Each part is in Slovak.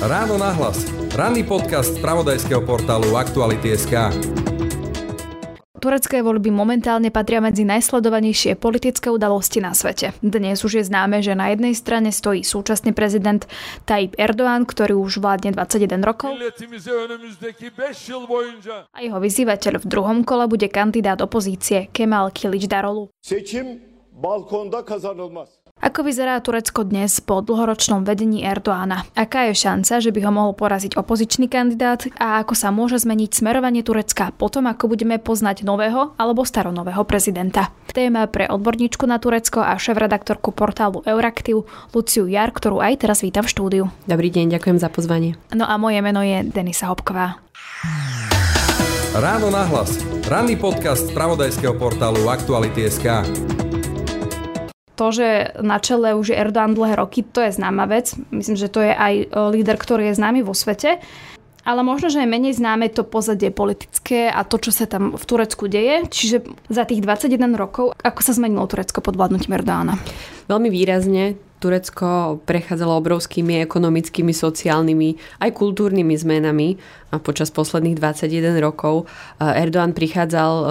Ráno nahlas. Ranný podcast z pravodajského portálu Aktuality.sk. Turecké voľby momentálne patria medzi najsledovanejšie politické udalosti na svete. Dnes už je známe, že na jednej strane stojí súčasný prezident Tayyip Erdoğan, ktorý už vládne 21 rokov. A jeho vyzývateľ v druhom kole bude kandidát opozície Kemal Kılıçdaroğlu. Seçim balkonda kazanılmaz. Ako vyzerá Turecko dnes po dlhoročnom vedení Erdoána? Aká je šanca, že by ho mohol poraziť opozičný kandidát a ako sa môže zmeniť smerovanie Turecka potom, ako budeme poznať nového alebo staronového prezidenta? Téma pre odborníčku na Turecko a šéf-redaktorku portálu Euraktiv Luciu Jar, ktorú aj teraz vítam v štúdiu. Dobrý deň, ďakujem za pozvanie. No a moje meno je Denisa Hopková. Ráno nahlas. Ranný podcast z pravodajského portálu Aktuality.sk to, že na čele už je Erdogan dlhé roky, to je známa vec. Myslím, že to je aj e, líder, ktorý je známy vo svete. Ale možno, že je menej známe to pozadie politické a to, čo sa tam v Turecku deje. Čiže za tých 21 rokov, ako sa zmenilo Turecko pod vládnutím Erdoána? Veľmi výrazne. Turecko prechádzalo obrovskými ekonomickými, sociálnymi aj kultúrnymi zmenami a počas posledných 21 rokov. Erdoğan prichádzal e,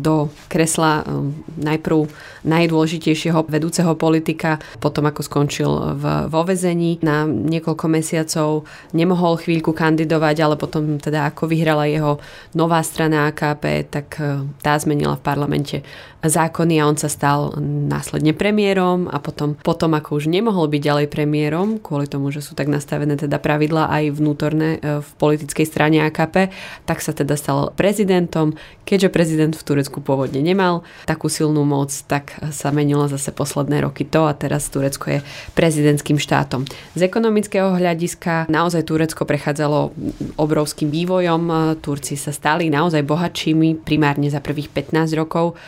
do kresla e, najprv najdôležitejšieho vedúceho politika, potom ako skončil v, vo vezení na niekoľko mesiacov, nemohol chvíľku kandidovať, ale potom teda ako vyhrala jeho nová strana AKP, tak e, tá zmenila v parlamente zákony a on sa stal následne premiérom a potom, potom ako už nemohol byť ďalej premiérom, kvôli tomu, že sú tak nastavené teda pravidla aj vnútorné e, v politickej strane AKP, tak sa teda stal prezidentom. Keďže prezident v Turecku pôvodne nemal takú silnú moc, tak sa menilo zase posledné roky to a teraz Turecko je prezidentským štátom. Z ekonomického hľadiska naozaj Turecko prechádzalo obrovským vývojom. Turci sa stali naozaj bohatšími primárne za prvých 15 rokov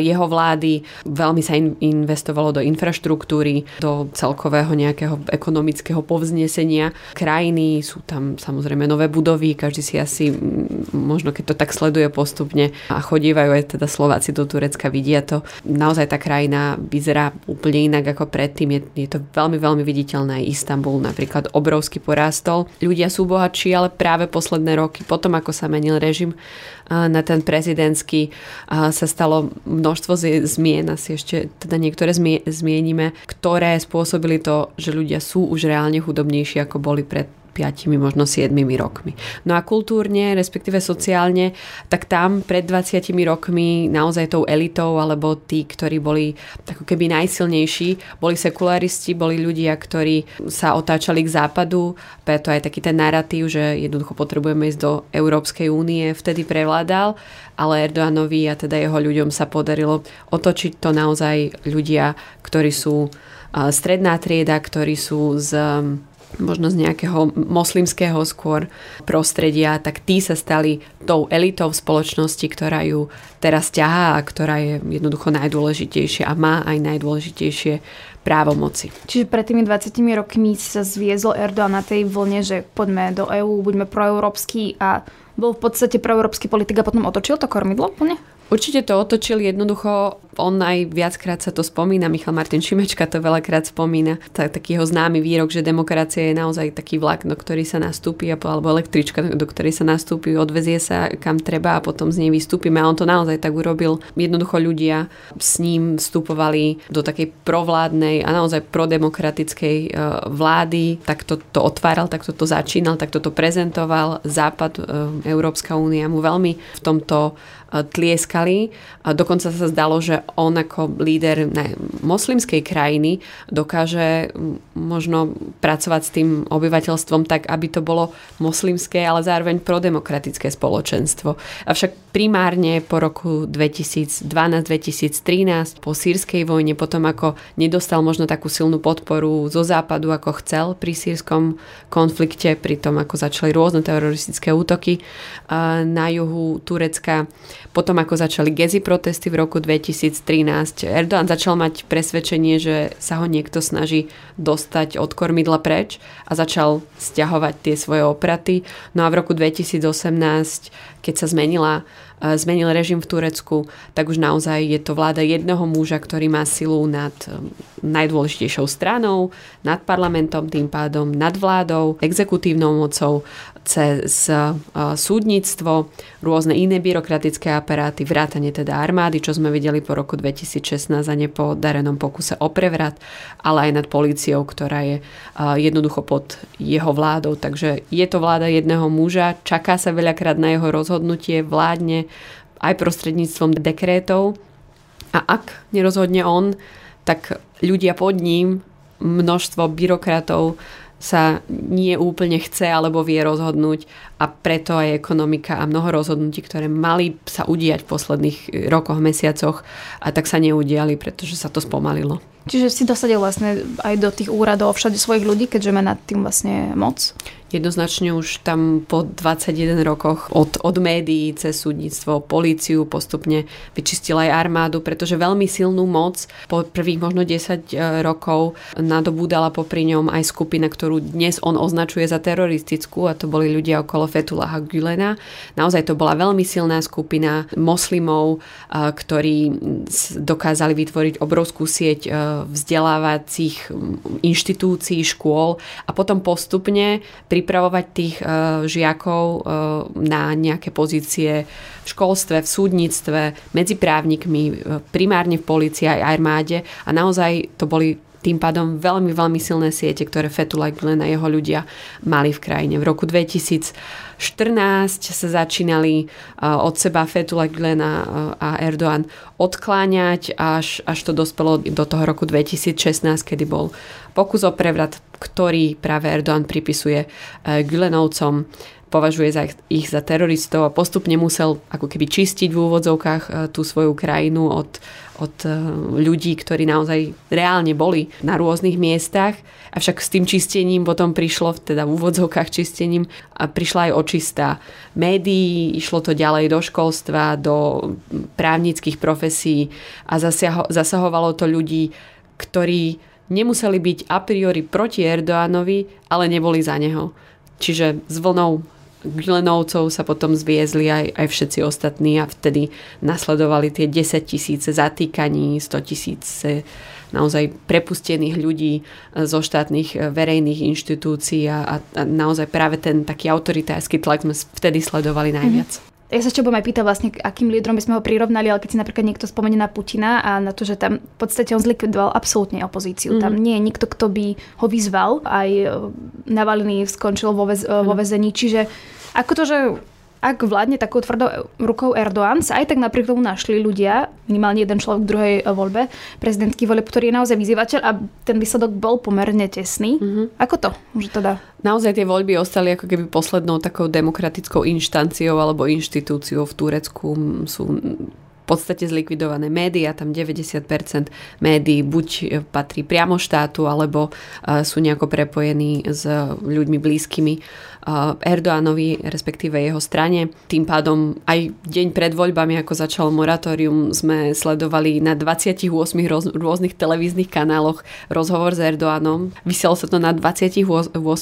jeho vlády. Veľmi sa investovalo do infraštruktúry, do celkového nejakého ekonomického povznesenia krajiny. Sú tam samozrejme nové budovy, každý si asi možno keď to tak sleduje postupne a chodívajú aj teda Slováci do Turecka, vidia to. Naozaj tá krajina vyzerá úplne inak ako predtým. Je, je to veľmi, veľmi viditeľné. Istanbul napríklad obrovsky porástol. Ľudia sú bohatší, ale práve posledné roky, potom ako sa menil režim na ten prezidentský, sa stalo množstvo zmien, asi ešte teda niektoré zmienime, ktoré spôsobili to, že ľudia sú už reálne chudobnejší, ako boli pred 5, možno 7 rokmi. No a kultúrne, respektíve sociálne, tak tam pred 20 rokmi naozaj tou elitou, alebo tí, ktorí boli ako keby najsilnejší, boli sekularisti, boli ľudia, ktorí sa otáčali k západu, preto aj taký ten narratív, že jednoducho potrebujeme ísť do Európskej únie, vtedy prevládal, ale Erdoganovi a teda jeho ľuďom sa podarilo otočiť to naozaj ľudia, ktorí sú stredná trieda, ktorí sú z možno z nejakého moslimského skôr prostredia, tak tí sa stali tou elitou v spoločnosti, ktorá ju teraz ťahá a ktorá je jednoducho najdôležitejšia a má aj najdôležitejšie právomoci. Čiže pred tými 20 rokmi sa zviezol Erdogan na tej vlne, že poďme do EÚ, buďme proeurópsky a bol v podstate proeurópsky politik a potom otočil to kormidlo úplne? Určite to otočil jednoducho, on aj viackrát sa to spomína, Michal Martin Šimečka to veľakrát spomína, tak, taký jeho známy výrok, že demokracia je naozaj taký vlak, do ktorý sa nastúpi, alebo električka, do ktorej sa nastúpi, odvezie sa kam treba a potom z nej vystúpime a on to naozaj tak urobil. Jednoducho ľudia s ním vstupovali do takej provládnej a naozaj prodemokratickej e, vlády, tak to, otváral, tak to, začínal, tak to prezentoval. Západ, e, Európska únia mu veľmi v tomto e, tlieskal získali. A dokonca sa zdalo, že on ako líder moslimskej krajiny dokáže možno pracovať s tým obyvateľstvom tak, aby to bolo moslimské, ale zároveň prodemokratické spoločenstvo. Avšak primárne po roku 2012-2013, po sírskej vojne, potom ako nedostal možno takú silnú podporu zo západu, ako chcel pri sírskom konflikte, pri tom, ako začali rôzne teroristické útoky na juhu Turecka, potom ako začali gezi protesty v roku 2013, Erdoğan začal mať presvedčenie, že sa ho niekto snaží dostať od kormidla preč a začal stiahovať tie svoje opraty. No a v roku 2018, keď sa zmenila zmenil režim v Turecku, tak už naozaj je to vláda jedného muža, ktorý má silu nad najdôležitejšou stranou, nad parlamentom, tým pádom nad vládou, exekutívnou mocou, cez súdnictvo, rôzne iné byrokratické aparáty, vrátanie teda armády, čo sme videli po roku 2016 a nepodarenom pokuse o prevrat, ale aj nad políciou, ktorá je jednoducho pod jeho vládou. Takže je to vláda jedného muža, čaká sa veľakrát na jeho rozhodnutie, vládne aj prostredníctvom dekrétov. A ak nerozhodne on, tak ľudia pod ním, množstvo byrokratov sa nie úplne chce alebo vie rozhodnúť a preto aj ekonomika a mnoho rozhodnutí, ktoré mali sa udiať v posledných rokoch, mesiacoch a tak sa neudiali, pretože sa to spomalilo. Čiže si dosadil vlastne aj do tých úradov všade svojich ľudí, keďže má nad tým vlastne moc? Jednoznačne už tam po 21 rokoch od, od médií cez súdnictvo, políciu postupne vyčistila aj armádu, pretože veľmi silnú moc po prvých možno 10 e, rokov nadobúdala popri ňom aj skupina, ktorú dnes on označuje za teroristickú a to boli ľudia okolo Fetulaha Gülena. Naozaj to bola veľmi silná skupina moslimov, e, ktorí dokázali vytvoriť obrovskú sieť e, vzdelávacích inštitúcií, škôl a potom postupne pripravovať tých žiakov na nejaké pozície v školstve, v súdnictve, medzi právnikmi, primárne v policii aj armáde a naozaj to boli tým pádom veľmi, veľmi silné siete, ktoré Fethullah Gulen a jeho ľudia mali v krajine. V roku 2014 sa začínali od seba Fethullah Gulen a Erdoğan odkláňať, až, až to dospelo do toho roku 2016, kedy bol pokus o prevrat, ktorý práve Erdoğan pripisuje Gülenovcom považuje za ich za teroristov a postupne musel ako keby čistiť v úvodzovkách e, tú svoju krajinu od, od e, ľudí, ktorí naozaj reálne boli na rôznych miestach. Avšak s tým čistením potom prišlo, teda v úvodzovkách čistením, a prišla aj očistá médií, išlo to ďalej do školstva, do právnických profesí a zasahovalo to ľudí, ktorí nemuseli byť a priori proti Erdoánovi, ale neboli za neho. Čiže s vlnou Gilenovcov sa potom zviezli aj, aj všetci ostatní a vtedy nasledovali tie 10 tisíce zatýkaní, 100 tisíce naozaj prepustených ľudí zo štátnych eh, verejných inštitúcií a, a naozaj práve ten taký autoritársky tlak sme vtedy sledovali najviac. Mm-hmm. Ja sa ešte budem aj pýtať vlastne, akým lídrom by sme ho prirovnali, ale keď si napríklad niekto spomenie na Putina a na to, že tam v podstate on zlikvidoval absolútne opozíciu. Mm. Tam nie je nikto, kto by ho vyzval. Aj eh, Navalny skončil vo, väz, mm. vo väzení. Čiže ako to, že ak vládne takou tvrdou rukou Erdoğan, sa aj tak napriek tomu našli ľudia, minimálne jeden človek v druhej voľbe, prezidentský voľbe, ktorý je naozaj vyzývateľ a ten výsledok bol pomerne tesný. Mm-hmm. Ako to? Že teda... Naozaj tie voľby ostali ako keby poslednou takou demokratickou inštanciou alebo inštitúciou v Turecku. Sú v podstate zlikvidované médiá, tam 90% médií buď patrí priamo štátu, alebo sú nejako prepojení s ľuďmi blízkymi Erdoánovi, respektíve jeho strane. Tým pádom aj deň pred voľbami, ako začalo moratórium, sme sledovali na 28 roz, rôznych televíznych kanáloch rozhovor s Erdoánom. Vysielo sa to na 28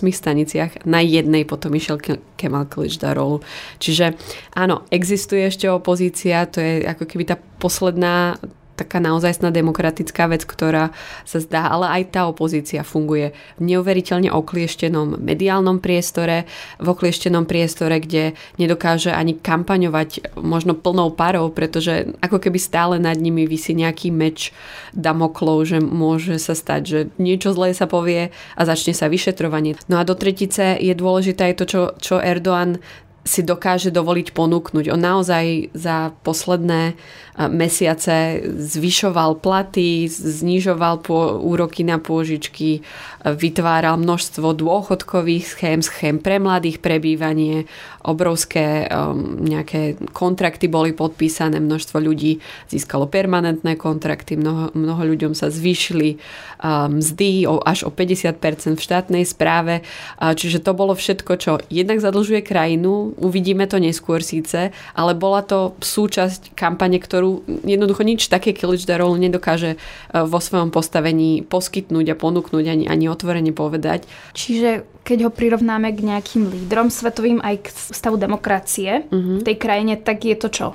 staniciach, na jednej potom išiel Kemal Kılıçdaroğlu. Čiže áno, existuje ešte opozícia, to je ako keby tá posledná taká naozajstná demokratická vec, ktorá sa zdá, ale aj tá opozícia funguje v neuveriteľne oklieštenom mediálnom priestore, v oklieštenom priestore, kde nedokáže ani kampaňovať možno plnou parou, pretože ako keby stále nad nimi vysí nejaký meč Damoklov, že môže sa stať, že niečo zlé sa povie a začne sa vyšetrovanie. No a do tretice je dôležité aj to, čo, čo Erdoğan si dokáže dovoliť ponúknuť. On naozaj za posledné mesiace zvyšoval platy, znižoval po, úroky na pôžičky, vytváral množstvo dôchodkových schém, schém pre mladých prebývanie, obrovské um, nejaké kontrakty boli podpísané, množstvo ľudí získalo permanentné kontrakty, mnoho, mnoho ľuďom sa zvýšili um, mzdy o, až o 50% v štátnej správe, uh, čiže to bolo všetko, čo jednak zadlžuje krajinu, uvidíme to neskôr síce, ale bola to súčasť kampane, ktorú ktorú jednoducho nič také Kilič Darol nedokáže e, vo svojom postavení poskytnúť a ponúknuť ani, ani otvorene povedať. Čiže keď ho prirovnáme k nejakým lídrom svetovým aj k stavu demokracie uh-huh. v tej krajine, tak je to čo?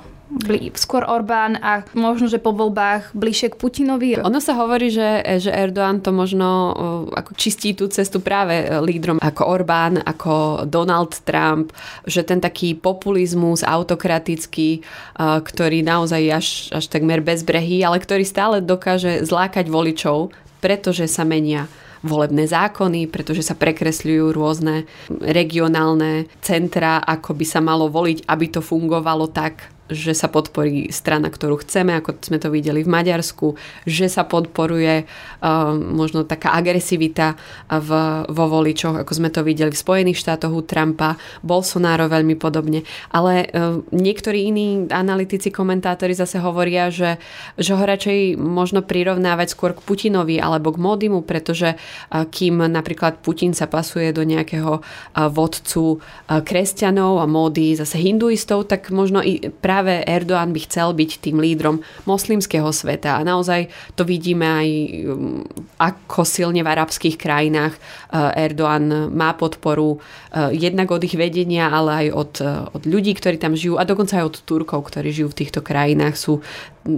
Skôr Orbán a možno, že po voľbách bližšie k Putinovi? Ono sa hovorí, že, že Erdoğan to možno ako čistí tú cestu práve lídrom ako Orbán, ako Donald Trump, že ten taký populizmus autokratický, ktorý naozaj až, až takmer bezbrehý, ale ktorý stále dokáže zlákať voličov, pretože sa menia volebné zákony, pretože sa prekresľujú rôzne regionálne centra, ako by sa malo voliť, aby to fungovalo tak, že sa podporí strana, ktorú chceme, ako sme to videli v Maďarsku, že sa podporuje uh, možno taká agresivita v, vo voličoch, ako sme to videli v Spojených štátoch u Trumpa, Bolsonaro veľmi podobne. Ale uh, niektorí iní analytici, komentátori zase hovoria, že, že ho radšej možno prirovnávať skôr k Putinovi alebo k Modimu, pretože uh, kým napríklad Putin sa pasuje do nejakého uh, vodcu uh, kresťanov a módy zase hinduistov, tak možno i práve práve Erdoğan by chcel byť tým lídrom moslimského sveta a naozaj to vidíme aj um, ako silne v arabských krajinách uh, Erdoğan má podporu uh, jednak od ich vedenia, ale aj od, uh, od ľudí, ktorí tam žijú a dokonca aj od Turkov, ktorí žijú v týchto krajinách. Sú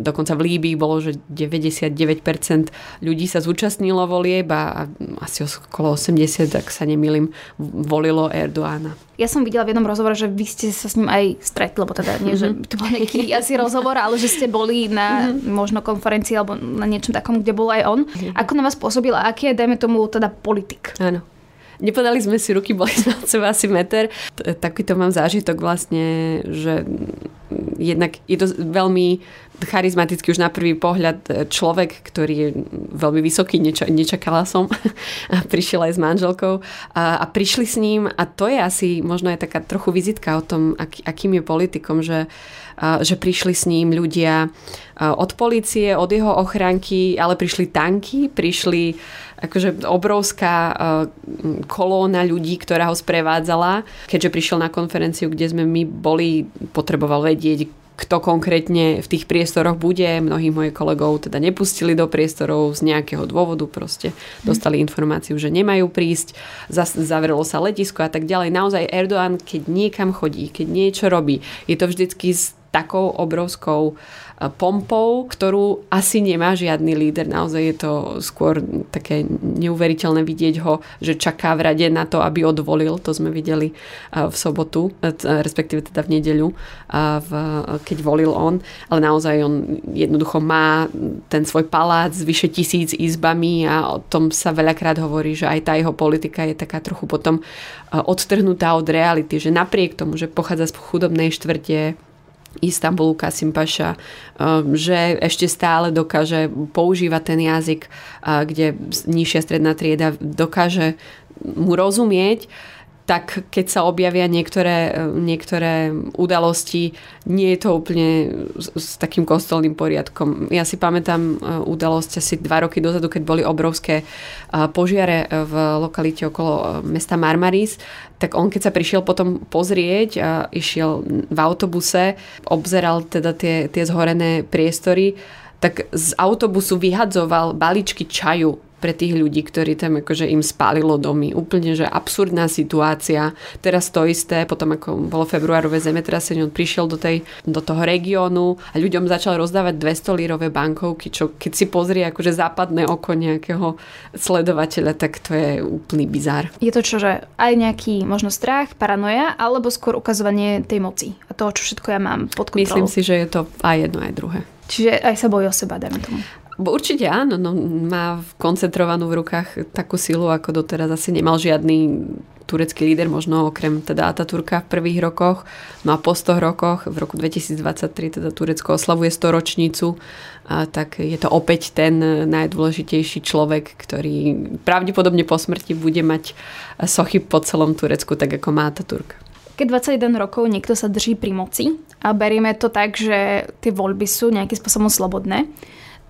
dokonca v Líbii bolo, že 99% ľudí sa zúčastnilo volieb a asi okolo 80, ak sa nemýlim, volilo Erdoána. Ja som videla v jednom rozhovore, že vy ste sa s ním aj stretli, lebo teda nie, že mhm. to bol nejaký asi rozhovor, ale že ste boli na mm-hmm. možno konferencii alebo na niečom takom, kde bol aj on. Mm-hmm. Ako na vás pôsobil a aký je, dajme tomu, teda politik? Áno. Nepodali sme si ruky, boli sme od seba asi meter. Takýto mám zážitok vlastne, že jednak je to veľmi charizmatický už na prvý pohľad človek, ktorý je veľmi vysoký, neča, nečakala som. A prišiel aj s manželkou a, a prišli s ním a to je asi možno aj taká trochu vizitka o tom, aký, akým je politikom, že, a, že prišli s ním ľudia od policie, od jeho ochranky, ale prišli tanky, prišli akože obrovská kolóna ľudí, ktorá ho sprevádzala. Keďže prišiel na konferenciu, kde sme my boli, potreboval vedieť, kto konkrétne v tých priestoroch bude. Mnohí moji kolegov teda nepustili do priestorov z nejakého dôvodu, proste dostali informáciu, že nemajú prísť, zavrelo sa letisko a tak ďalej. Naozaj Erdoğan, keď niekam chodí, keď niečo robí, je to vždycky s takou obrovskou pompou, ktorú asi nemá žiadny líder. Naozaj je to skôr také neuveriteľné vidieť ho, že čaká v rade na to, aby odvolil. To sme videli v sobotu, respektíve teda v nedeľu, keď volil on. Ale naozaj on jednoducho má ten svoj palác s vyše tisíc izbami a o tom sa veľakrát hovorí, že aj tá jeho politika je taká trochu potom odtrhnutá od reality, že napriek tomu, že pochádza z chudobnej štvrte, Istanbulu Kasim Paša, um, že ešte stále dokáže používať ten jazyk, uh, kde nižšia stredná trieda dokáže mu rozumieť tak keď sa objavia niektoré, niektoré udalosti, nie je to úplne s, s takým kostolným poriadkom. Ja si pamätám e, udalosť asi dva roky dozadu, keď boli obrovské e, požiare v lokalite okolo e, mesta Marmaris, tak on keď sa prišiel potom pozrieť a išiel v autobuse, obzeral teda tie, tie zhorené priestory, tak z autobusu vyhadzoval baličky čaju pre tých ľudí, ktorí tam akože im spálilo domy. Úplne, že absurdná situácia. Teraz to isté, potom ako bolo februárové zemetrasenie, on prišiel do, tej, do toho regiónu a ľuďom začal rozdávať 200 lírové bankovky, čo keď si pozrie akože západné oko nejakého sledovateľa, tak to je úplný bizár. Je to čo, že aj nejaký možno strach, paranoja, alebo skôr ukazovanie tej moci a toho, čo všetko ja mám pod kontrolou? Myslím si, že je to aj jedno, aj druhé. Čiže aj sa bojí o seba, dajme tomu. Určite áno, no, má koncentrovanú v rukách takú silu, ako doteraz asi nemal žiadny turecký líder, možno okrem teda Ataturka v prvých rokoch. No a po 100 rokoch, v roku 2023, teda Turecko oslavuje 100 ročnicu, a tak je to opäť ten najdôležitejší človek, ktorý pravdepodobne po smrti bude mať sochy po celom Turecku, tak ako má Ataturk. Keď 21 rokov niekto sa drží pri moci a berieme to tak, že tie voľby sú nejakým spôsobom slobodné,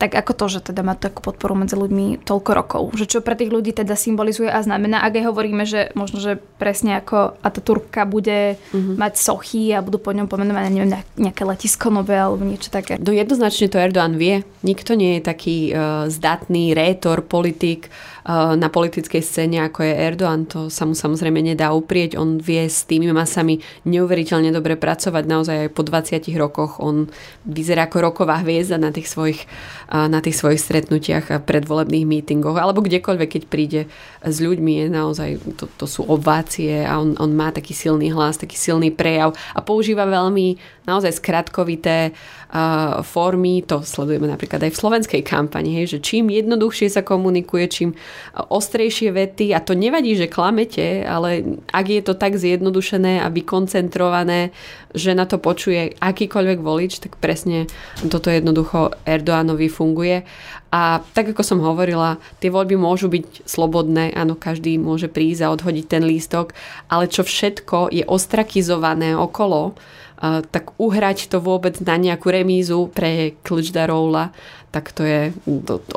tak ako to, že teda má takú podporu medzi ľuďmi toľko rokov? Že čo pre tých ľudí teda symbolizuje a znamená, ak aj hovoríme, že možno, že presne ako Ataturka bude mm-hmm. mať sochy a budú po ňom pomenované, neviem, nejaké letisko nové alebo niečo také. No jednoznačne to Erdoğan vie. Nikto nie je taký uh, zdatný rétor, politik, Eh, na politickej scéne, ako je Erdoğan, to sa mu samozrejme nedá uprieť. On vie s tými masami neuveriteľne dobre pracovať. Naozaj aj po 20 rokoch on vyzerá ako roková hviezda na tých svojich, eh, na tých svojich stretnutiach a predvolebných mítingoch, alebo kdekoľvek, keď príde s ľuďmi, je naozaj, to, to sú ovácie a on, on má taký silný hlas, taký silný prejav a používa veľmi naozaj skratkovité uh, formy, to sledujeme napríklad aj v slovenskej kampani, hej, že čím jednoduchšie sa komunikuje, čím ostrejšie vety. A to nevadí, že klamete, ale ak je to tak zjednodušené a vykoncentrované, že na to počuje akýkoľvek volič, tak presne toto jednoducho Erdoánovi funguje. A tak ako som hovorila, tie voľby môžu byť slobodné, áno, každý môže prísť a odhodiť ten lístok, ale čo všetko je ostrakizované okolo, tak uhrať to vôbec na nejakú remízu pre Kličdaroula, tak to je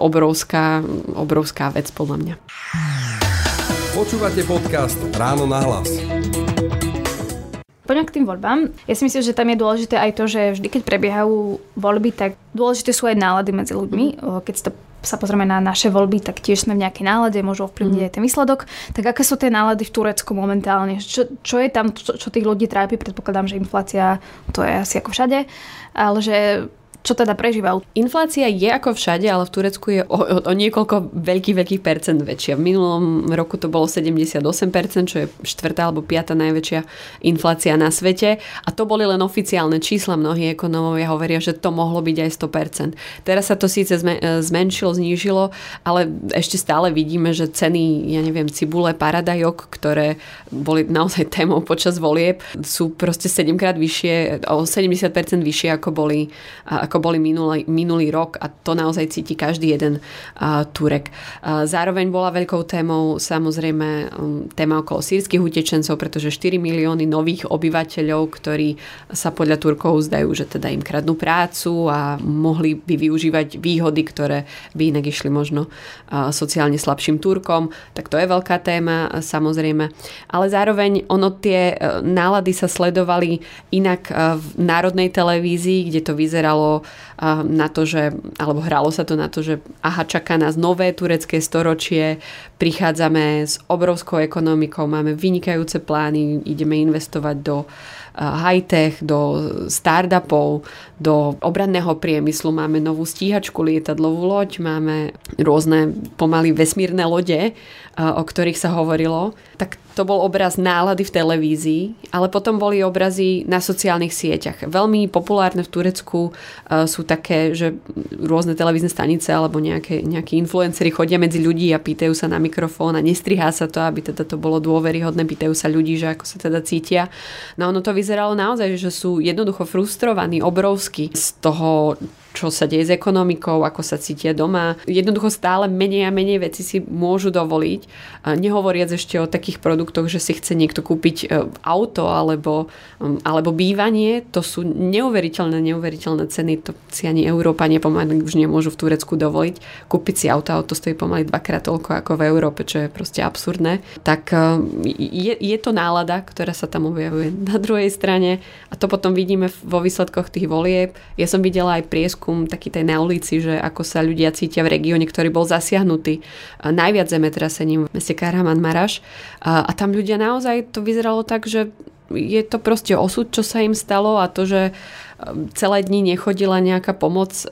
obrovská, obrovská vec podľa mňa. Počúvate podcast Ráno na hlas. Poďme k tým voľbám. Ja si myslím, že tam je dôležité aj to, že vždy, keď prebiehajú voľby, tak dôležité sú aj nálady medzi ľuďmi. Keď si to sa pozrieme na naše voľby, tak tiež sme v nejakej nálade, môžu ovplyvniť mm. aj ten výsledok. Tak aké sú tie nálady v Turecku momentálne? Čo, čo je tam, čo, čo tých ľudí trápi? Predpokladám, že inflácia, to je asi ako všade, ale že čo teda prežívajú. Inflácia je ako všade, ale v Turecku je o, o, o niekoľko veľkých, veľkých percent väčšia. V minulom roku to bolo 78%, čo je štvrtá alebo piata najväčšia inflácia na svete. A to boli len oficiálne čísla. Mnohí ekonómovia hovoria, že to mohlo byť aj 100%. Teraz sa to síce zmenšilo, znížilo, ale ešte stále vidíme, že ceny, ja neviem, cibule, paradajok, ktoré boli naozaj témou počas volieb, sú proste 7 krát vyššie, o 70% vyššie ako boli, ako ako boli minulý, minulý rok a to naozaj cíti každý jeden uh, Turek. Uh, zároveň bola veľkou témou samozrejme um, téma okolo sírskych utečencov, pretože 4 milióny nových obyvateľov, ktorí sa podľa Turkov zdajú, že teda im kradnú prácu a mohli by využívať výhody, ktoré by inak išli možno uh, sociálne slabším Turkom, tak to je veľká téma samozrejme. Ale zároveň ono tie uh, nálady sa sledovali inak uh, v národnej televízii, kde to vyzeralo na to, že, alebo hralo sa to na to, že aha, čaká nás nové turecké storočie, prichádzame s obrovskou ekonomikou, máme vynikajúce plány, ideme investovať do high-tech, do startupov, do obranného priemyslu, máme novú stíhačku, lietadlovú loď, máme rôzne pomaly vesmírne lode, o ktorých sa hovorilo. Tak to bol obraz nálady v televízii, ale potom boli obrazy na sociálnych sieťach. Veľmi populárne v Turecku uh, sú také, že rôzne televízne stanice alebo nejaké, nejakí influenceri chodia medzi ľudí a pýtajú sa na mikrofón a nestrihá sa to, aby teda to bolo dôveryhodné, pýtajú sa ľudí, že ako sa teda cítia. No ono to vyzeralo naozaj, že sú jednoducho frustrovaní, obrovsky z toho, čo sa deje s ekonomikou, ako sa cítia doma. Jednoducho stále menej a menej veci si môžu dovoliť. Nehovoriac ešte o takých produktoch, že si chce niekto kúpiť e, auto alebo, alebo bývanie. To sú neuveriteľné, neuveriteľné ceny. To si ani Európa nepomaly už nemôžu v Turecku dovoliť. Kúpiť si auto, auto stojí pomaly dvakrát toľko ako v Európe, čo je proste absurdné. Tak e, je, je to nálada, ktorá sa tam objavuje na druhej strane a to potom vidíme vo výsledkoch tých volieb. Ja som videla aj prieskum prieskum taký tej na ulici, že ako sa ľudia cítia v regióne, ktorý bol zasiahnutý. Najviac zemetrasením v meste Karaman Maraš. A tam ľudia naozaj to vyzeralo tak, že je to proste osud, čo sa im stalo a to, že celé dni nechodila nejaká pomoc e,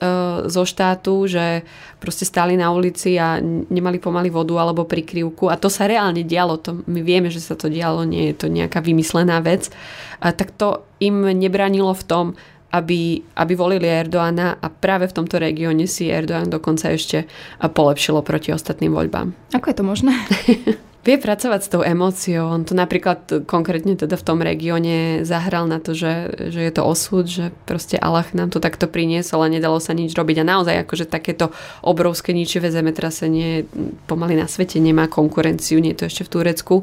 zo štátu, že proste stáli na ulici a nemali pomaly vodu alebo prikryvku. A to sa reálne dialo, to my vieme, že sa to dialo, nie je to nejaká vymyslená vec, a tak to im nebranilo v tom, aby, aby volili Erdoána a práve v tomto regióne si Erdoán dokonca ešte polepšilo proti ostatným voľbám. Ako je to možné? vie pracovať s tou emóciou. On to napríklad konkrétne teda v tom regióne zahral na to, že, že je to osud, že proste Allah nám to takto priniesol a nedalo sa nič robiť. A naozaj akože takéto obrovské ničivé zemetrasenie pomaly na svete nemá konkurenciu, nie je to ešte v Turecku.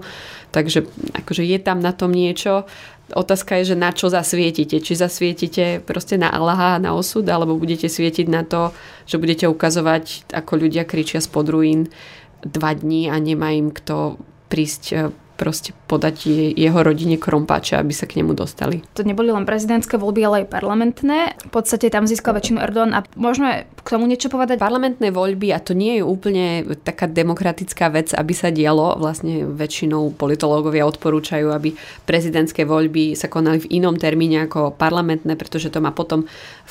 Takže akože je tam na tom niečo. Otázka je, že na čo zasvietite. Či zasvietite proste na Allaha, na osud, alebo budete svietiť na to, že budete ukazovať, ako ľudia kričia spod ruín dva dní a nemá im kto prísť e, proste podať jeho rodine krompáče, aby sa k nemu dostali. To neboli len prezidentské voľby, ale aj parlamentné. V podstate tam získal väčšinu Erdogan a môžeme k tomu niečo povedať? Parlamentné voľby, a to nie je úplne taká demokratická vec, aby sa dialo. Vlastne väčšinou politológovia odporúčajú, aby prezidentské voľby sa konali v inom termíne ako parlamentné, pretože to má potom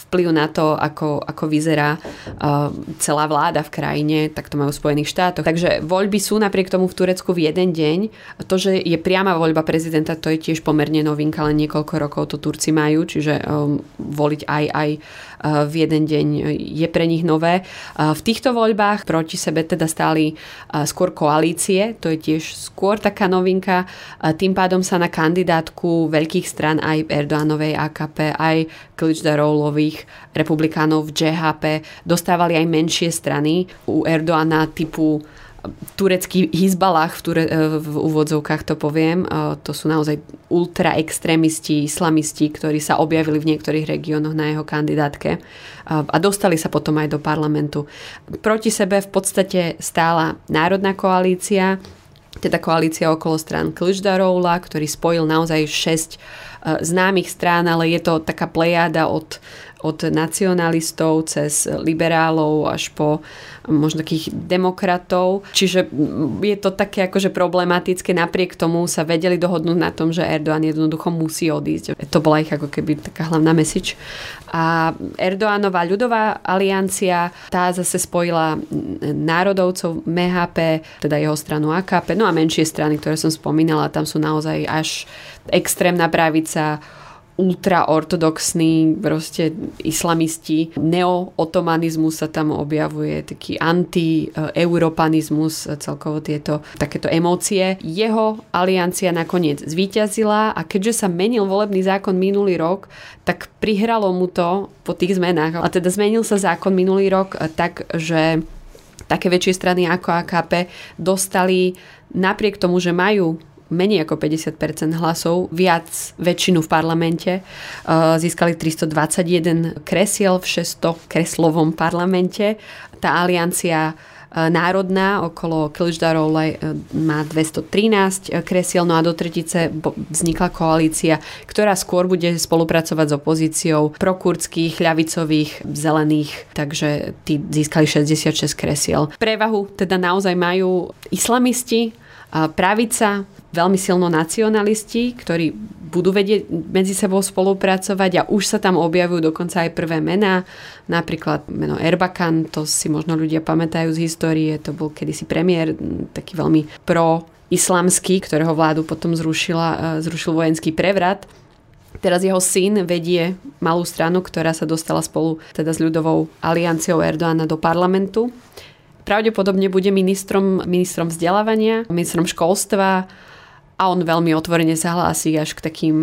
vplyv na to, ako, ako vyzerá uh, celá vláda v krajine, tak to majú v Spojených štátoch. Takže voľby sú napriek tomu v Turecku v jeden deň. To, že je priama voľba prezidenta, to je tiež pomerne novinka, len niekoľko rokov to Turci majú, čiže um, voliť aj, aj v jeden deň je pre nich nové. V týchto voľbách proti sebe teda stáli skôr koalície, to je tiež skôr taká novinka. Tým pádom sa na kandidátku veľkých stran aj Erdoánovej AKP, aj Kličdaroulových republikánov v JHP dostávali aj menšie strany. U Erdoána typu turecký Hizbalách v, ture, v úvodzovkách to poviem, to sú naozaj ultra extrémisti, islamisti, ktorí sa objavili v niektorých regiónoch na jeho kandidátke a dostali sa potom aj do parlamentu. Proti sebe v podstate stála Národná koalícia, teda koalícia okolo strán Kliždaroula, ktorý spojil naozaj 6 známych strán, ale je to taká plejada od od nacionalistov cez liberálov až po možno takých demokratov. Čiže je to také akože problematické. Napriek tomu sa vedeli dohodnúť na tom, že Erdoğan jednoducho musí odísť. To bola ich ako keby taká hlavná message. A Erdoánová ľudová aliancia, tá zase spojila národovcov MHP, teda jeho stranu AKP, no a menšie strany, ktoré som spomínala, tam sú naozaj až extrémna pravica, ultraortodoxní proste islamisti. Neo-otomanizmus sa tam objavuje, taký anti-europanizmus, celkovo tieto takéto emócie. Jeho aliancia nakoniec zvíťazila a keďže sa menil volebný zákon minulý rok, tak prihralo mu to po tých zmenách. A teda zmenil sa zákon minulý rok tak, že také väčšie strany ako AKP dostali napriek tomu, že majú menej ako 50% hlasov, viac väčšinu v parlamente. Získali 321 kresiel v 600 kreslovom parlamente. Tá aliancia národná okolo Kiliždarov má 213 kresiel, no a do tretice vznikla koalícia, ktorá skôr bude spolupracovať s opozíciou prokurdských, ľavicových, zelených, takže tí získali 66 kresiel. Prevahu teda naozaj majú islamisti, pravica, veľmi silno nacionalisti, ktorí budú vedieť medzi sebou spolupracovať a už sa tam objavujú dokonca aj prvé mená. Napríklad meno Erbakan, to si možno ľudia pamätajú z histórie, to bol kedysi premiér, taký veľmi pro islamský, ktorého vládu potom zrušila, e, zrušil vojenský prevrat. Teraz jeho syn vedie malú stranu, ktorá sa dostala spolu teda s ľudovou alianciou Erdoána do parlamentu. Pravdepodobne bude ministrom, ministrom vzdelávania, ministrom školstva, a on veľmi otvorene sa hlási až k takým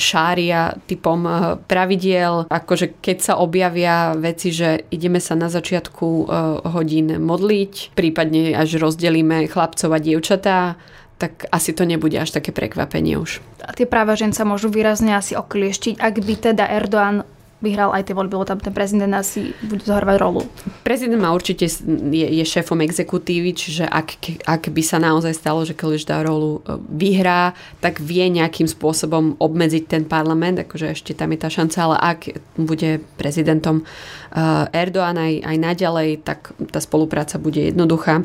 šária typom eh, pravidiel, akože keď sa objavia veci, že ideme sa na začiatku eh, hodín modliť, prípadne až rozdelíme chlapcov a dievčatá, tak asi to nebude až také prekvapenie už. A tie práva žen sa môžu výrazne asi oklieštiť, ak by teda Erdoğan vyhral aj tie voľby, lebo tam ten prezident asi bude zohrávať rolu. Prezident má určite, je, je šéfom exekutívy, čiže ak, ak by sa naozaj stalo, že dá rolu e, vyhrá, tak vie nejakým spôsobom obmedziť ten parlament, akože ešte tam je tá šanca, ale ak bude prezidentom e, Erdoğan aj, aj naďalej, tak tá spolupráca bude jednoduchá.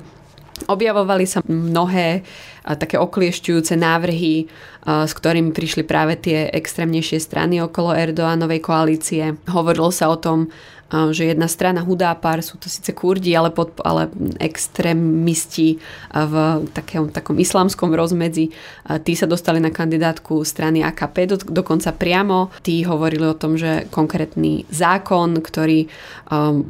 Objavovali sa mnohé také okliešťujúce návrhy, s ktorými prišli práve tie extrémnejšie strany okolo Erdoánovej koalície. Hovorilo sa o tom, že jedna strana Hudápar, sú to síce kurdi, ale, pod, ale extrémisti v takém, takom islamskom rozmedzi, tí sa dostali na kandidátku strany AKP do, dokonca priamo. Tí hovorili o tom, že konkrétny zákon, ktorý um,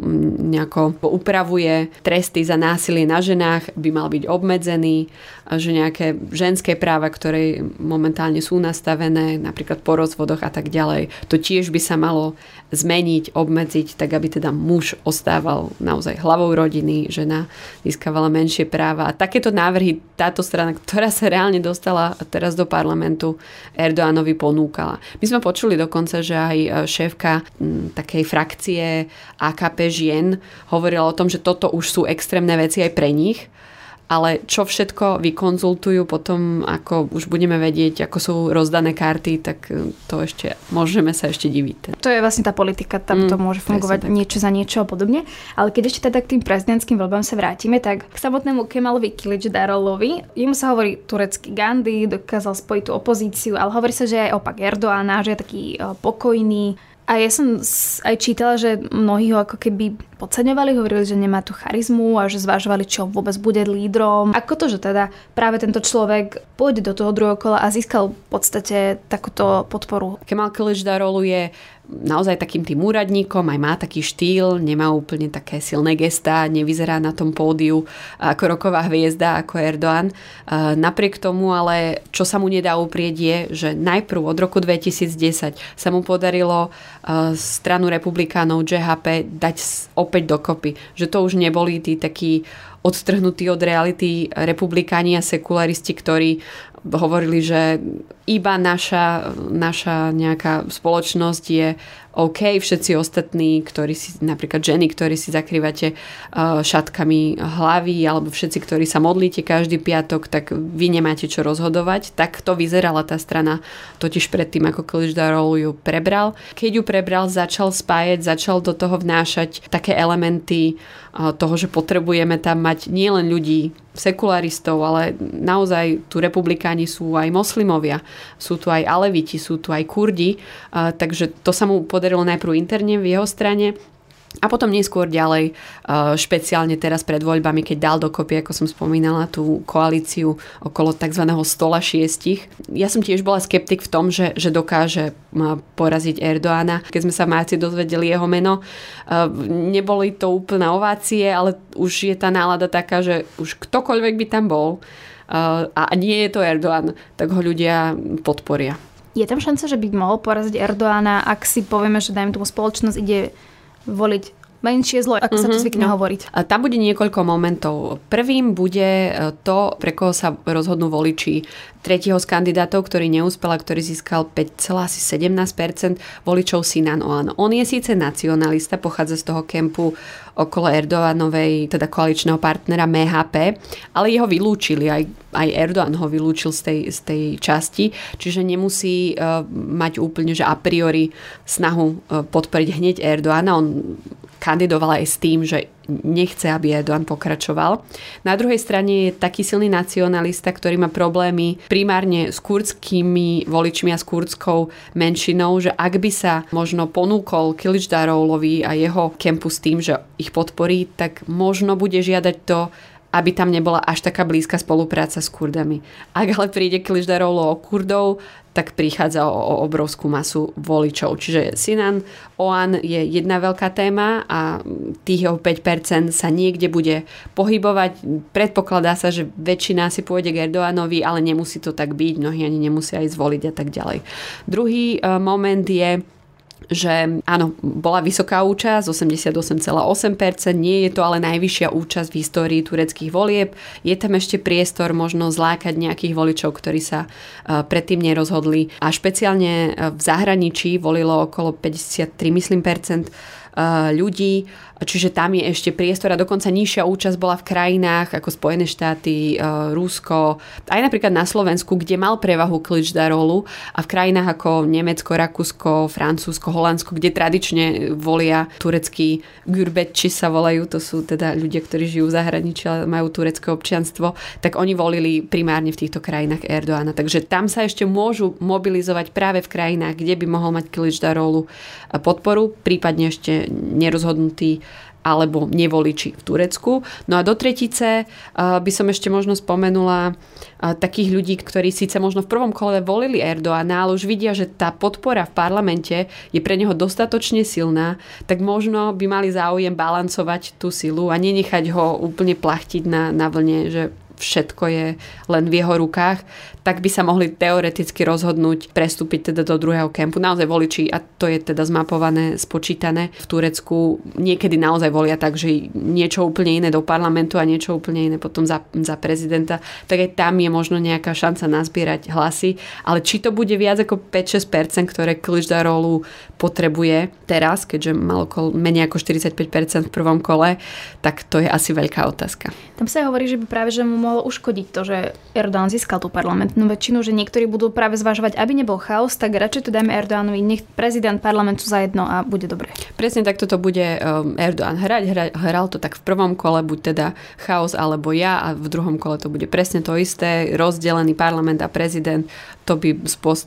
nejako upravuje tresty za násilie na ženách, by mal byť obmedzený, že nejaké ženské práva, ktoré momentálne sú nastavené, napríklad po rozvodoch a tak ďalej. To tiež by sa malo zmeniť, obmedziť, tak aby teda muž ostával naozaj hlavou rodiny, žena získavala menšie práva. A takéto návrhy táto strana, ktorá sa reálne dostala teraz do parlamentu, Erdoánovi ponúkala. My sme počuli dokonca, že aj e, šéfka takej frakcie AKP žien hovorila o tom, že toto už sú extrémne veci aj pre nich ale čo všetko vykonzultujú potom, ako už budeme vedieť, ako sú rozdané karty, tak e, to ešte môžeme sa ešte diviť. To je vlastne tá politika, tam mm, to môže fungovať niečo za niečo a podobne. Ale keď ešte teda k tým prezidentským voľbám sa vrátime, tak k samotnému Kemalovi Kilič Darolovi, jemu sa hovorí turecký Gandhi, dokázal spojiť tú opozíciu, ale hovorí sa, že je opak Erdoána, že je taký e, pokojný, a ja som aj čítala, že mnohí ho ako keby podceňovali, hovorili, že nemá tú charizmu a že zvažovali, čo vôbec bude lídrom. Ako to, že teda práve tento človek pôjde do toho druhého kola a získal v podstate takúto podporu? Kemal Kılıçdaroğlu je naozaj takým tým úradníkom, aj má taký štýl, nemá úplne také silné gestá, nevyzerá na tom pódiu ako roková hviezda, ako Erdoğan. Napriek tomu ale, čo sa mu nedá uprieť je, že najprv od roku 2010 sa mu podarilo stranu republikánov JHP dať opäť dokopy. Že to už neboli tí takí odstrhnutí od reality republikáni a sekularisti, ktorí hovorili, že iba naša, naša nejaká spoločnosť je OK, všetci ostatní, ktorí si, napríklad ženy, ktorí si zakrývate uh, šatkami hlavy, alebo všetci, ktorí sa modlíte každý piatok, tak vy nemáte čo rozhodovať. Tak to vyzerala tá strana totiž predtým, ako Kliždarol ju prebral. Keď ju prebral, začal spájať, začal do toho vnášať také elementy toho, že potrebujeme tam mať nielen ľudí sekularistov, ale naozaj tu republikáni sú aj moslimovia, sú tu aj aleviti, sú tu aj kurdi, takže to sa mu podarilo najprv interne v jeho strane, a potom neskôr ďalej, uh, špeciálne teraz pred voľbami, keď dal dokopy, ako som spomínala, tú koalíciu okolo tzv. stola šiestich. Ja som tiež bola skeptik v tom, že, že dokáže uh, poraziť Erdoána. Keď sme sa v marci dozvedeli jeho meno, uh, neboli to úplné ovácie, ale už je tá nálada taká, že už ktokoľvek by tam bol a nie je to Erdoğan, tak ho ľudia podporia. Je tam šanca, že by mohol poraziť Erdoána, ak si povieme, že dajme tomu spoločnosť ide voliť menšie zlo, ako mm-hmm, sa to mhm, zvykne no. hovoriť. A tam bude niekoľko momentov. Prvým bude e, to, pre koho sa rozhodnú voliči tretieho z kandidátov, ktorý neúspel a ktorý získal 5,17% voličov Sinan Oan. On je síce nacionalista, pochádza z toho kempu okolo Erdoánovej, teda koaličného partnera MHP, ale jeho vylúčili, aj, aj Erdoğan ho vylúčil z tej, z tej časti, čiže nemusí uh, mať úplne, že a priori snahu uh, podporiť hneď Erdoána. On kandidoval aj s tým, že nechce, aby Erdogan pokračoval. Na druhej strane je taký silný nacionalista, ktorý má problémy primárne s kurdskými voličmi a s kurdskou menšinou, že ak by sa možno ponúkol Kiličdarovlovi a jeho kempu s tým, že ich podporí, tak možno bude žiadať to, aby tam nebola až taká blízka spolupráca s Kurdami. Ak ale príde Kiliždarovlo o Kurdov, tak prichádza o, o obrovskú masu voličov. Čiže Sinan Oan je jedna veľká téma a tých 5% sa niekde bude pohybovať. Predpokladá sa, že väčšina si pôjde k Erdoánovi, ale nemusí to tak byť. Mnohí ani nemusia aj zvoliť a tak ďalej. Druhý uh, moment je že áno, bola vysoká účasť, 88,8%, nie je to ale najvyššia účasť v histórii tureckých volieb. Je tam ešte priestor možno zlákať nejakých voličov, ktorí sa e, predtým nerozhodli. A špeciálne e, v zahraničí volilo okolo 53, myslím, percent ľudí Čiže tam je ešte priestor a dokonca nižšia účasť bola v krajinách ako Spojené štáty, e, Rusko, aj napríklad na Slovensku, kde mal prevahu Kličdarolu a v krajinách ako Nemecko, Rakúsko, Francúzsko, Holandsko, kde tradične volia tureckí Gürbetči sa volajú, to sú teda ľudia, ktorí žijú v zahraničí a majú turecké občianstvo, tak oni volili primárne v týchto krajinách Erdoána. Takže tam sa ešte môžu mobilizovať práve v krajinách, kde by mohol mať Kličdarolu podporu, prípadne ešte nerozhodnutý alebo nevoliči v Turecku. No a do tretice by som ešte možno spomenula takých ľudí, ktorí síce možno v prvom kole volili Erdoána, ale už vidia, že tá podpora v parlamente je pre neho dostatočne silná, tak možno by mali záujem balancovať tú silu a nenechať ho úplne plachtiť na, na vlne, že všetko je len v jeho rukách, tak by sa mohli teoreticky rozhodnúť prestúpiť teda do druhého kempu. Naozaj voliči, a to je teda zmapované, spočítané v Turecku, niekedy naozaj volia tak, že niečo úplne iné do parlamentu a niečo úplne iné potom za, za prezidenta, tak aj tam je možno nejaká šanca nazbierať hlasy. Ale či to bude viac ako 5-6%, ktoré rolu potrebuje teraz, keďže mal okolo, menej ako 45% v prvom kole, tak to je asi veľká otázka. Tam sa hovorí, že by práve že mu mohlo uškodiť to, že Erdogan získal tú parlamentnú väčšinu, že niektorí budú práve zvažovať, aby nebol chaos, tak radšej to dajme Erdoganovi, nech prezident parlamentu za jedno a bude dobre. Presne takto to bude um, Erdogan hrať. Hra, hral to tak v prvom kole, buď teda chaos alebo ja a v druhom kole to bude presne to isté, rozdelený parlament a prezident, to by,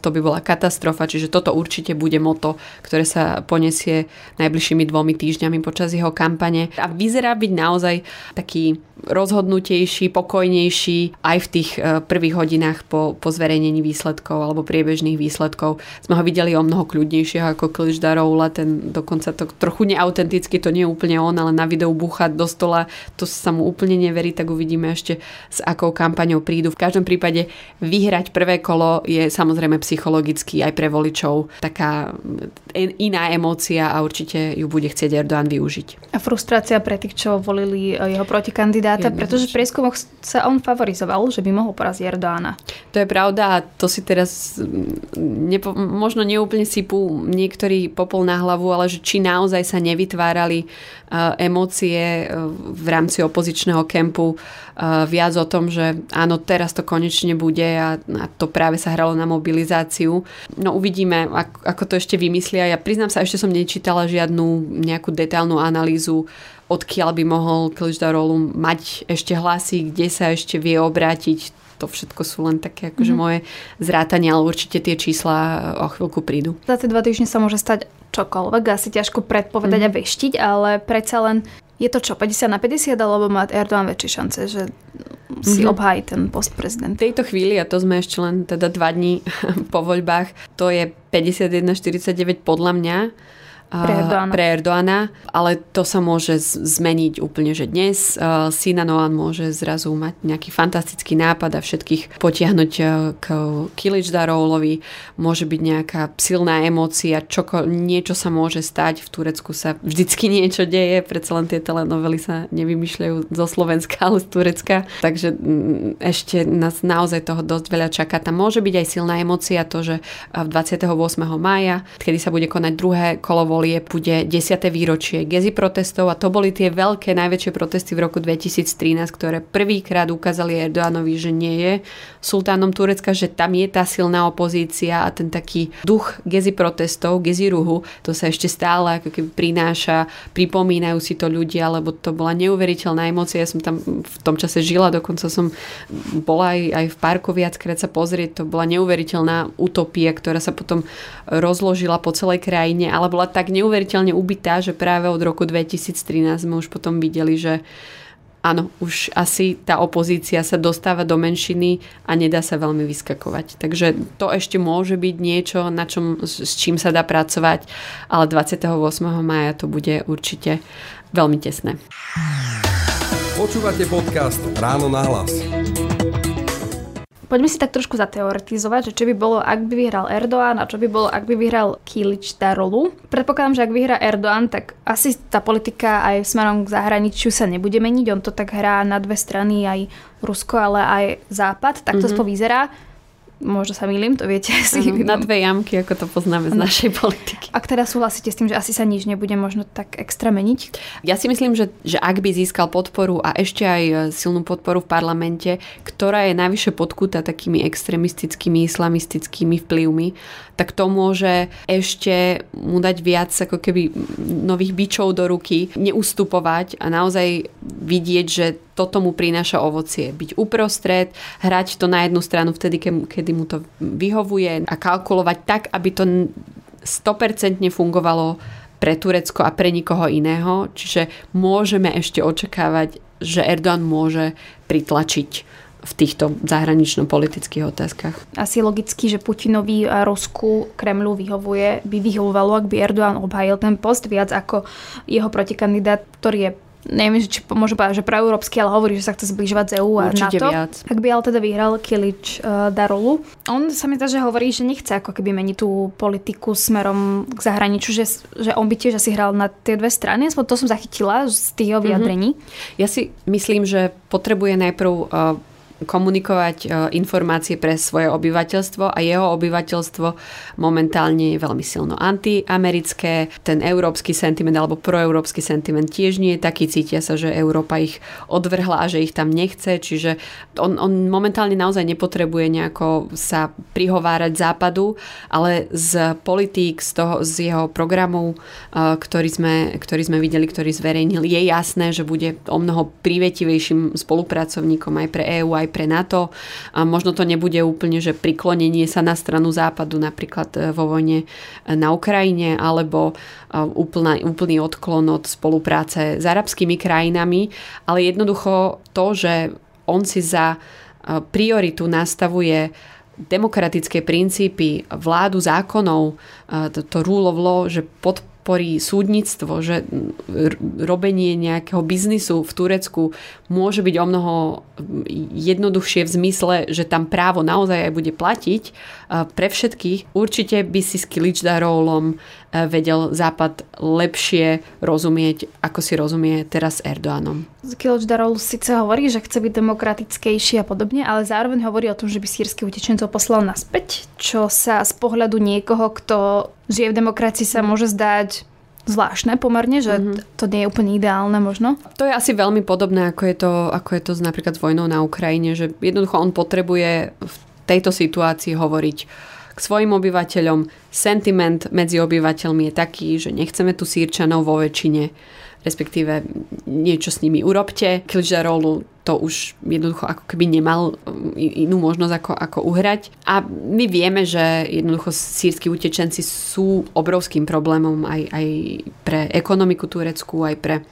to by bola katastrofa, čiže toto určite bude moto, ktoré sa poniesie najbližšími dvomi týždňami počas jeho kampane a vyzerá byť naozaj taký rozhodnutejší, pokojnejší aj v tých e, prvých hodinách po, po zverejnení výsledkov alebo priebežných výsledkov. Sme ho videli o mnoho kľudnejšieho ako Kliš Daroula, ten dokonca to trochu neautenticky, to nie je úplne on, ale na videu búcha do stola, to sa mu úplne neverí, tak uvidíme ešte s akou kampaňou prídu. V každom prípade vyhrať prvé kolo je samozrejme psychologicky aj pre voličov taká iná emócia a určite ju bude chcieť Erdogan využiť. A frustrácia pre tých, čo volili e, jeho protikandidáta kandidáta, pretože v prieskumoch sa on favorizoval, že by mohol poraziť Erdoána. To je pravda a to si teraz mm, nepo, možno neúplne sypú niektorí popol na hlavu, ale že či naozaj sa nevytvárali uh, emócie uh, v rámci opozičného kempu uh, viac o tom, že áno, teraz to konečne bude a, a to práve sa hralo na mobilizáciu. No uvidíme, ako, to ešte vymyslia. Ja priznám sa, ešte som nečítala žiadnu nejakú detailnú analýzu odkiaľ by mohol Kliždarolu mať ešte hlasy, kde sa ešte vie obrátiť. To všetko sú len také akože mm-hmm. moje zrátania, ale určite tie čísla o chvíľku prídu. Za tie dva týždne sa môže stať čokoľvek, asi ťažko predpovedať mm-hmm. a veštiť, ale predsa len je to čo, 50 na 50, alebo má Erdogan väčšie šance, že si mm-hmm. obhájí ten post prezident? V tejto chvíli, a to sme ešte len teda dva dní po voľbách, to je 51-49 podľa mňa pre Erdoána. pre Erdoána, ale to sa môže zmeniť úplne, že dnes uh, Sina Noan môže zrazu mať nejaký fantastický nápad a všetkých potiahnuť uh, k Kilič Daroulovi, môže byť nejaká silná emócia, čoko, niečo sa môže stať, v Turecku sa vždycky niečo deje, predsa len tie telenovely sa nevymýšľajú zo Slovenska, ale z Turecka, takže mm, ešte nás naozaj toho dosť veľa čaká. Tam môže byť aj silná emócia to, že 28. mája, kedy sa bude konať druhé kolo volie bude 10. výročie Gezi protestov a to boli tie veľké, najväčšie protesty v roku 2013, ktoré prvýkrát ukázali Erdoganovi, že nie je sultánom Turecka, že tam je tá silná opozícia a ten taký duch Gezi protestov, Gezi ruhu, to sa ešte stále ako keby prináša, pripomínajú si to ľudia, lebo to bola neuveriteľná emócia. Ja som tam v tom čase žila, dokonca som bola aj, aj v parku viackrát sa pozrieť, to bola neuveriteľná utopia, ktorá sa potom rozložila po celej krajine, ale bola tak tak neuveriteľne ubitá, že práve od roku 2013 sme už potom videli, že áno, už asi tá opozícia sa dostáva do menšiny a nedá sa veľmi vyskakovať. Takže to ešte môže byť niečo, na čom, s čím sa dá pracovať, ale 28. maja to bude určite veľmi tesné. Počúvate podcast Ráno na hlas. Poďme si tak trošku zateoretizovať, že čo by bolo, ak by vyhral Erdoğan a čo by bolo, ak by vyhral Kilič Darolu. Predpokladám, že ak vyhrá Erdoğan, tak asi tá politika aj smerom k zahraničiu sa nebude meniť. On to tak hrá na dve strany, aj Rusko, ale aj Západ. Tak to mm-hmm. vyzerá možno sa milím, to viete si. Na dve jamky, ako to poznáme z našej politiky. Ak teda súhlasíte s tým, že asi sa nič nebude možno tak extra meniť? Ja si myslím, že, že ak by získal podporu a ešte aj e, silnú podporu v parlamente, ktorá je najvyššie podkúta takými extremistickými, islamistickými vplyvmi, tak to môže ešte mu dať viac ako keby nových bičov do ruky, neustupovať a naozaj vidieť, že toto mu prináša ovocie. Byť uprostred, hrať to na jednu stranu vtedy, kedy mu to vyhovuje a kalkulovať tak, aby to 100% fungovalo pre Turecko a pre nikoho iného. Čiže môžeme ešte očakávať, že Erdogan môže pritlačiť v týchto zahranično-politických otázkach. Asi logicky, že Putinovi a Rusku Kremlu vyhovuje, by vyhovovalo, ak by Erdogan obhajil ten post viac ako jeho protikandidát, ktorý je neviem, či môže povedať, že proeurópsky, ale hovorí, že sa chce zbližovať z EU a Určite NATO. Viac. Ak by ale teda vyhral Kilič uh, Darolu. On sa mi zdá, že hovorí, že nechce ako keby meniť tú politiku smerom k zahraničiu, že, že on by tiež asi hral na tie dve strany. Aspoň to som zachytila z tých jeho mhm. vyjadrení. Mm-hmm. Ja si myslím, že potrebuje najprv uh, komunikovať e, informácie pre svoje obyvateľstvo a jeho obyvateľstvo momentálne je veľmi silno antiamerické. Ten európsky sentiment alebo proeurópsky sentiment tiež nie je taký. Cítia sa, že Európa ich odvrhla a že ich tam nechce. Čiže on, on momentálne naozaj nepotrebuje nejako sa prihovárať západu, ale z politík, z, toho, z jeho programu, e, ktorý sme, ktorý sme videli, ktorý zverejnil, je jasné, že bude o mnoho prívetivejším spolupracovníkom aj pre EÚ, aj aj pre NATO. A možno to nebude úplne, že priklonenie sa na stranu západu, napríklad e, vo vojne e, na Ukrajine, alebo e, úplná, úplný odklon od spolupráce s arabskými krajinami, ale jednoducho to, že on si za prioritu nastavuje demokratické princípy, vládu zákonov, to, to rule of law, že pod, podporí súdnictvo, že robenie nejakého biznisu v Turecku môže byť o mnoho jednoduchšie v zmysle, že tam právo naozaj aj bude platiť pre všetkých. Určite by si s Kiličdarolom vedel Západ lepšie rozumieť, ako si rozumie teraz Erdoánom. Kiličdarol síce hovorí, že chce byť demokratickejší a podobne, ale zároveň hovorí o tom, že by sírskych utečencov poslal naspäť, čo sa z pohľadu niekoho, kto žije v demokracii sa môže zdať zvláštne pomerne, že mm-hmm. to nie je úplne ideálne možno. To je asi veľmi podobné, ako je to, ako je to napríklad s vojnou na Ukrajine, že jednoducho on potrebuje v tejto situácii hovoriť k svojim obyvateľom. Sentiment medzi obyvateľmi je taký, že nechceme tu sírčanov vo väčšine respektíve niečo s nimi urobte. Kilžarolu to už jednoducho ako keby nemal um, inú možnosť ako, ako uhrať. A my vieme, že jednoducho sírsky utečenci sú obrovským problémom aj, aj pre ekonomiku Turecku, aj pre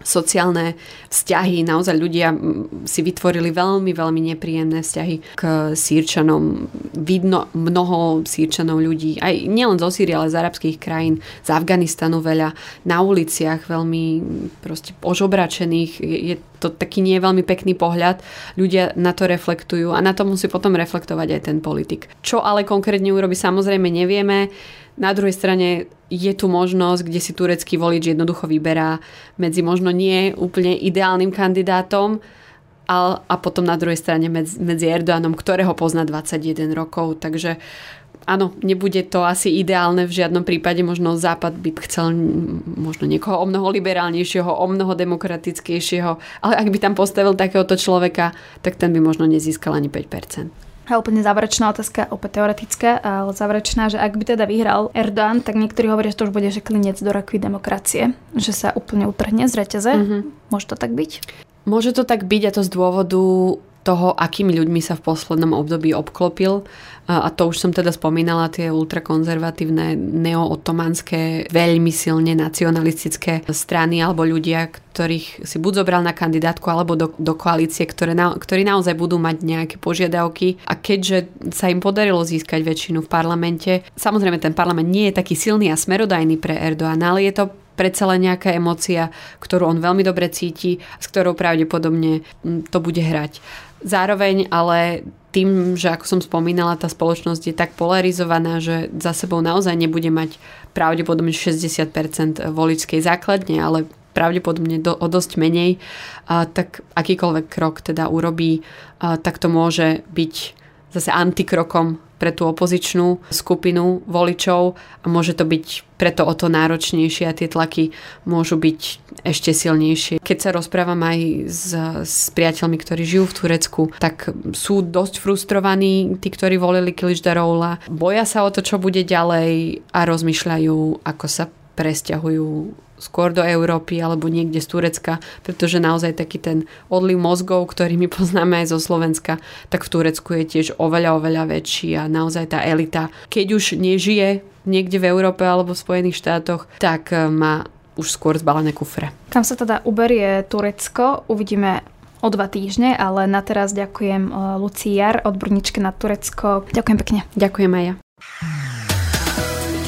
sociálne vzťahy. Naozaj ľudia si vytvorili veľmi, veľmi nepríjemné vzťahy k sírčanom. Vidno mnoho sírčanov ľudí, aj nielen zo Sýrie, ale z arabských krajín, z Afganistanu veľa, na uliciach veľmi proste ožobračených. Je to taký nie veľmi pekný pohľad. Ľudia na to reflektujú a na to musí potom reflektovať aj ten politik. Čo ale konkrétne urobi, samozrejme nevieme. Na druhej strane je tu možnosť, kde si turecký volič jednoducho vyberá medzi možno nie úplne ideálnym kandidátom a, a potom na druhej strane medzi, medzi Erdoánom, ktorého pozná 21 rokov. Takže áno, nebude to asi ideálne v žiadnom prípade. Možno Západ by chcel možno niekoho o mnoho liberálnejšieho, o mnoho demokratickejšieho, ale ak by tam postavil takéhoto človeka, tak ten by možno nezískal ani 5%. A úplne záverečná otázka, opäť teoretická, ale záverečná, že ak by teda vyhral Erdoğan, tak niektorí hovoria, že to už bude že klinec do rakvy demokracie, že sa úplne utrhne z reťaze. Mm-hmm. Môže to tak byť? Môže to tak byť a to z dôvodu toho, akými ľuďmi sa v poslednom období obklopil. A to už som teda spomínala, tie ultrakonzervatívne, neo-otomanské, veľmi silne nacionalistické strany alebo ľudia, ktorých si buď zobral na kandidátku alebo do, do koalície, ktoré na, ktorí naozaj budú mať nejaké požiadavky. A keďže sa im podarilo získať väčšinu v parlamente, samozrejme ten parlament nie je taký silný a smerodajný pre Erdoána, ale je to predsa len nejaká emocia, ktorú on veľmi dobre cíti, s ktorou pravdepodobne to bude hrať. Zároveň ale tým, že ako som spomínala, tá spoločnosť je tak polarizovaná, že za sebou naozaj nebude mať pravdepodobne 60% voličskej základne, ale pravdepodobne do, o dosť menej, a, tak akýkoľvek krok teda urobí, a, tak to môže byť zase antikrokom pre tú opozičnú skupinu voličov a môže to byť preto o to náročnejšie a tie tlaky môžu byť ešte silnejšie. Keď sa rozprávam aj s, s priateľmi, ktorí žijú v Turecku, tak sú dosť frustrovaní, tí, ktorí volili Kiličdaroula. Boja sa o to, čo bude ďalej a rozmýšľajú, ako sa presťahujú skôr do Európy alebo niekde z Turecka, pretože naozaj taký ten odliv mozgov, ktorý my poznáme aj zo Slovenska, tak v Turecku je tiež oveľa, oveľa väčší a naozaj tá elita, keď už nežije niekde v Európe alebo v Spojených štátoch, tak eh, má už skôr zbalené kufre. Kam sa teda uberie Turecko, uvidíme o dva týždne, ale na teraz ďakujem eh, Lucii Jar, odborníčke na Turecko. Ďakujem pekne. Ďakujem aj ja.